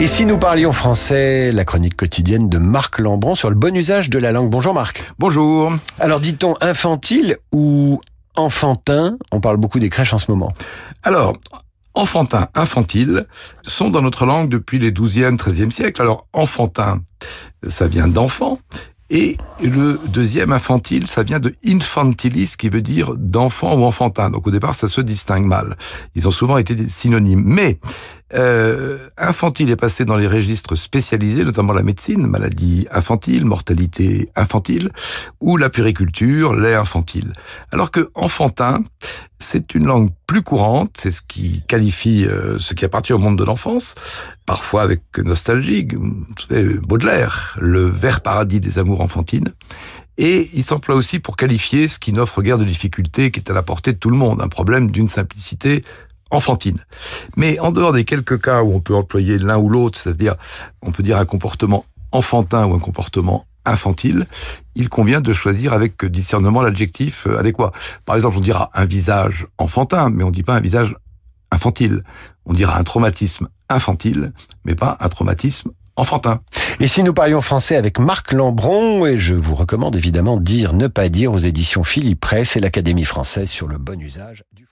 Et si nous parlions français, la chronique quotidienne de Marc Lambron sur le bon usage de la langue. Bonjour Marc. Bonjour. Alors dit-on infantile ou enfantin? On parle beaucoup des crèches en ce moment. Alors, enfantin, infantile sont dans notre langue depuis les 12e, 13e siècles. Alors, enfantin, ça vient d'enfant. Et le deuxième, infantile, ça vient de infantilis, qui veut dire d'enfant ou enfantin. Donc au départ, ça se distingue mal. Ils ont souvent été synonymes. Mais euh, infantile est passé dans les registres spécialisés, notamment la médecine, maladie infantile, mortalité infantile, ou la puriculture, lait infantile. Alors que enfantin, c'est une langue plus courante, c'est ce qui qualifie euh, ce qui appartient au monde de l'enfance, parfois avec nostalgie, Baudelaire, le vert paradis des amours enfantines. Et il s'emploie aussi pour qualifier ce qui n'offre guère de difficulté, qui est à la portée de tout le monde, un problème d'une simplicité enfantine. Mais en dehors des quelques cas où on peut employer l'un ou l'autre, c'est-à-dire on peut dire un comportement enfantin ou un comportement infantile, il convient de choisir avec discernement l'adjectif euh, adéquat. Par exemple, on dira un visage enfantin, mais on ne dit pas un visage infantile. On dira un traumatisme infantile, mais pas un traumatisme enfantin. Et si nous parlions français avec Marc Lambron, et je vous recommande évidemment Dire, ne pas dire aux éditions Philippe Presse et l'Académie française sur le bon usage du